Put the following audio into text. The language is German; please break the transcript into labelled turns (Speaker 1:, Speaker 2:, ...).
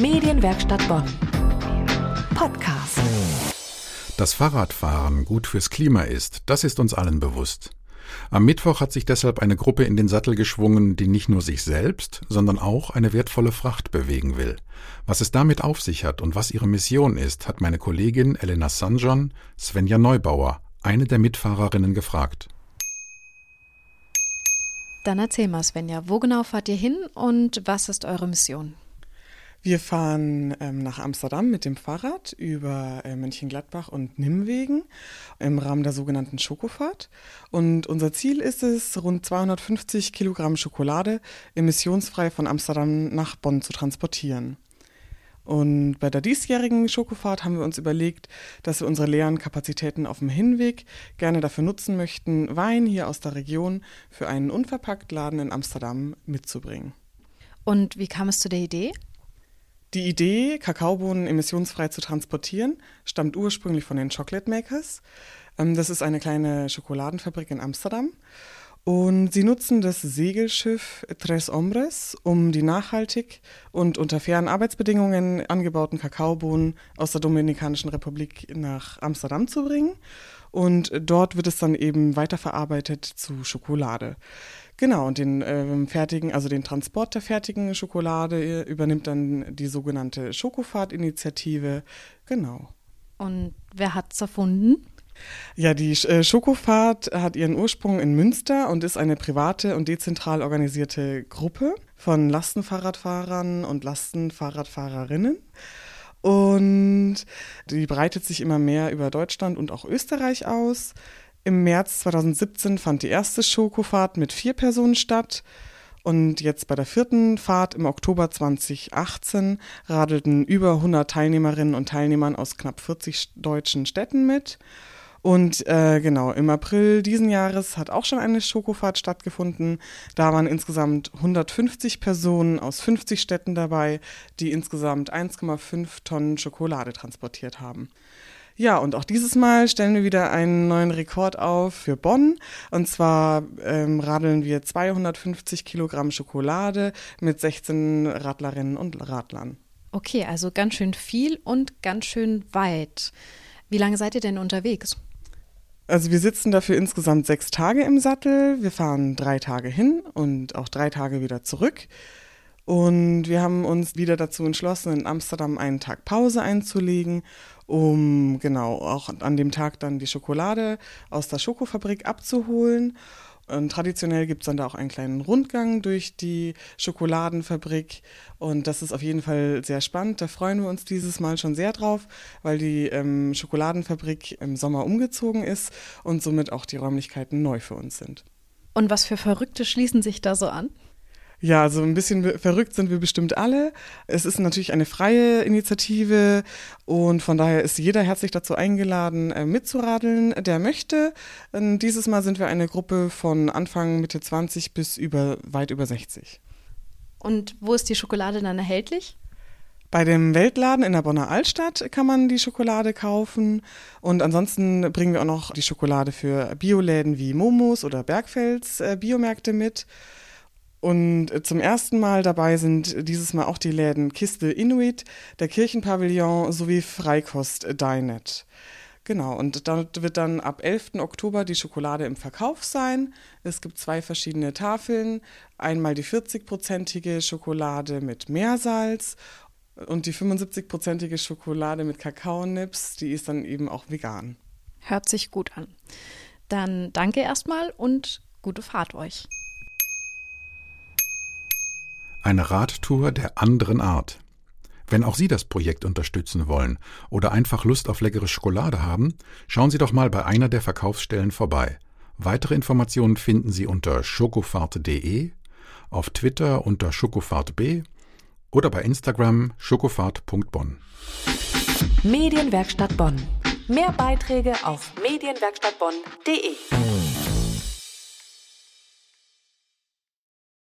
Speaker 1: Medienwerkstatt Bonn. Podcast.
Speaker 2: Dass Fahrradfahren gut fürs Klima ist, das ist uns allen bewusst. Am Mittwoch hat sich deshalb eine Gruppe in den Sattel geschwungen, die nicht nur sich selbst, sondern auch eine wertvolle Fracht bewegen will. Was es damit auf sich hat und was ihre Mission ist, hat meine Kollegin Elena Sanjon, Svenja Neubauer, eine der Mitfahrerinnen, gefragt.
Speaker 3: Dann erzähl mal, Svenja, wo genau fahrt ihr hin und was ist eure Mission?
Speaker 4: Wir fahren ähm, nach Amsterdam mit dem Fahrrad über äh, Mönchengladbach und Nimwegen im Rahmen der sogenannten Schokofahrt. Und unser Ziel ist es, rund 250 Kilogramm Schokolade emissionsfrei von Amsterdam nach Bonn zu transportieren. Und bei der diesjährigen Schokofahrt haben wir uns überlegt, dass wir unsere leeren Kapazitäten auf dem Hinweg gerne dafür nutzen möchten, Wein hier aus der Region für einen Unverpacktladen in Amsterdam mitzubringen.
Speaker 3: Und wie kam es zu der Idee?
Speaker 4: Die Idee, Kakaobohnen emissionsfrei zu transportieren, stammt ursprünglich von den Chocolate Makers. Ähm, das ist eine kleine Schokoladenfabrik in Amsterdam. Und sie nutzen das Segelschiff Tres Hombres, um die nachhaltig und unter fairen Arbeitsbedingungen angebauten Kakaobohnen aus der Dominikanischen Republik nach Amsterdam zu bringen. Und dort wird es dann eben weiterverarbeitet zu Schokolade. Genau, und den ähm, fertigen, also den Transport der fertigen Schokolade übernimmt dann die sogenannte Schokofahrt-Initiative. Genau.
Speaker 3: Und wer hat es erfunden?
Speaker 4: Ja, die äh, Schokofahrt hat ihren Ursprung in Münster und ist eine private und dezentral organisierte Gruppe von Lastenfahrradfahrern und Lastenfahrradfahrerinnen. Und die breitet sich immer mehr über Deutschland und auch Österreich aus. Im März 2017 fand die erste Schokofahrt mit vier Personen statt. Und jetzt bei der vierten Fahrt im Oktober 2018 radelten über 100 Teilnehmerinnen und Teilnehmern aus knapp 40 deutschen Städten mit. Und äh, genau, im April diesen Jahres hat auch schon eine Schokofahrt stattgefunden. Da waren insgesamt 150 Personen aus 50 Städten dabei, die insgesamt 1,5 Tonnen Schokolade transportiert haben. Ja, und auch dieses Mal stellen wir wieder einen neuen Rekord auf für Bonn. Und zwar ähm, radeln wir 250 Kilogramm Schokolade mit 16 Radlerinnen und Radlern.
Speaker 3: Okay, also ganz schön viel und ganz schön weit. Wie lange seid ihr denn unterwegs?
Speaker 4: Also wir sitzen dafür insgesamt sechs Tage im Sattel. Wir fahren drei Tage hin und auch drei Tage wieder zurück. Und wir haben uns wieder dazu entschlossen, in Amsterdam einen Tag Pause einzulegen, um genau auch an dem Tag dann die Schokolade aus der Schokofabrik abzuholen. Und traditionell gibt es dann da auch einen kleinen Rundgang durch die Schokoladenfabrik. Und das ist auf jeden Fall sehr spannend. Da freuen wir uns dieses Mal schon sehr drauf, weil die ähm, Schokoladenfabrik im Sommer umgezogen ist und somit auch die Räumlichkeiten neu für uns sind.
Speaker 3: Und was für Verrückte schließen sich da so an?
Speaker 4: Ja, also ein bisschen verrückt sind wir bestimmt alle. Es ist natürlich eine freie Initiative und von daher ist jeder herzlich dazu eingeladen, äh, mitzuradeln, der möchte. Und dieses Mal sind wir eine Gruppe von Anfang Mitte 20 bis über weit über 60.
Speaker 3: Und wo ist die Schokolade dann erhältlich?
Speaker 4: Bei dem Weltladen in der Bonner Altstadt kann man die Schokolade kaufen. Und ansonsten bringen wir auch noch die Schokolade für Bioläden wie Momos oder Bergfels äh, Biomärkte mit. Und äh, zum ersten Mal dabei sind dieses Mal auch die Läden Kiste Inuit, der Kirchenpavillon sowie Freikost Dinet. Genau, und dort wird dann ab 11. Oktober die Schokolade im Verkauf sein. Es gibt zwei verschiedene Tafeln. Einmal die 40-prozentige Schokolade mit Meersalz und die 75-prozentige Schokolade mit Kakaonips, die ist dann eben auch vegan.
Speaker 3: Hört sich gut an. Dann danke erstmal und gute Fahrt euch.
Speaker 2: Eine Radtour der anderen Art. Wenn auch Sie das Projekt unterstützen wollen oder einfach Lust auf leckere Schokolade haben, schauen Sie doch mal bei einer der Verkaufsstellen vorbei. Weitere Informationen finden Sie unter schokofahrt.de, auf Twitter unter schokofahrtb oder bei Instagram schokofahrt.bonn.
Speaker 1: Medienwerkstatt Bonn. Mehr Beiträge auf medienwerkstattbonn.de.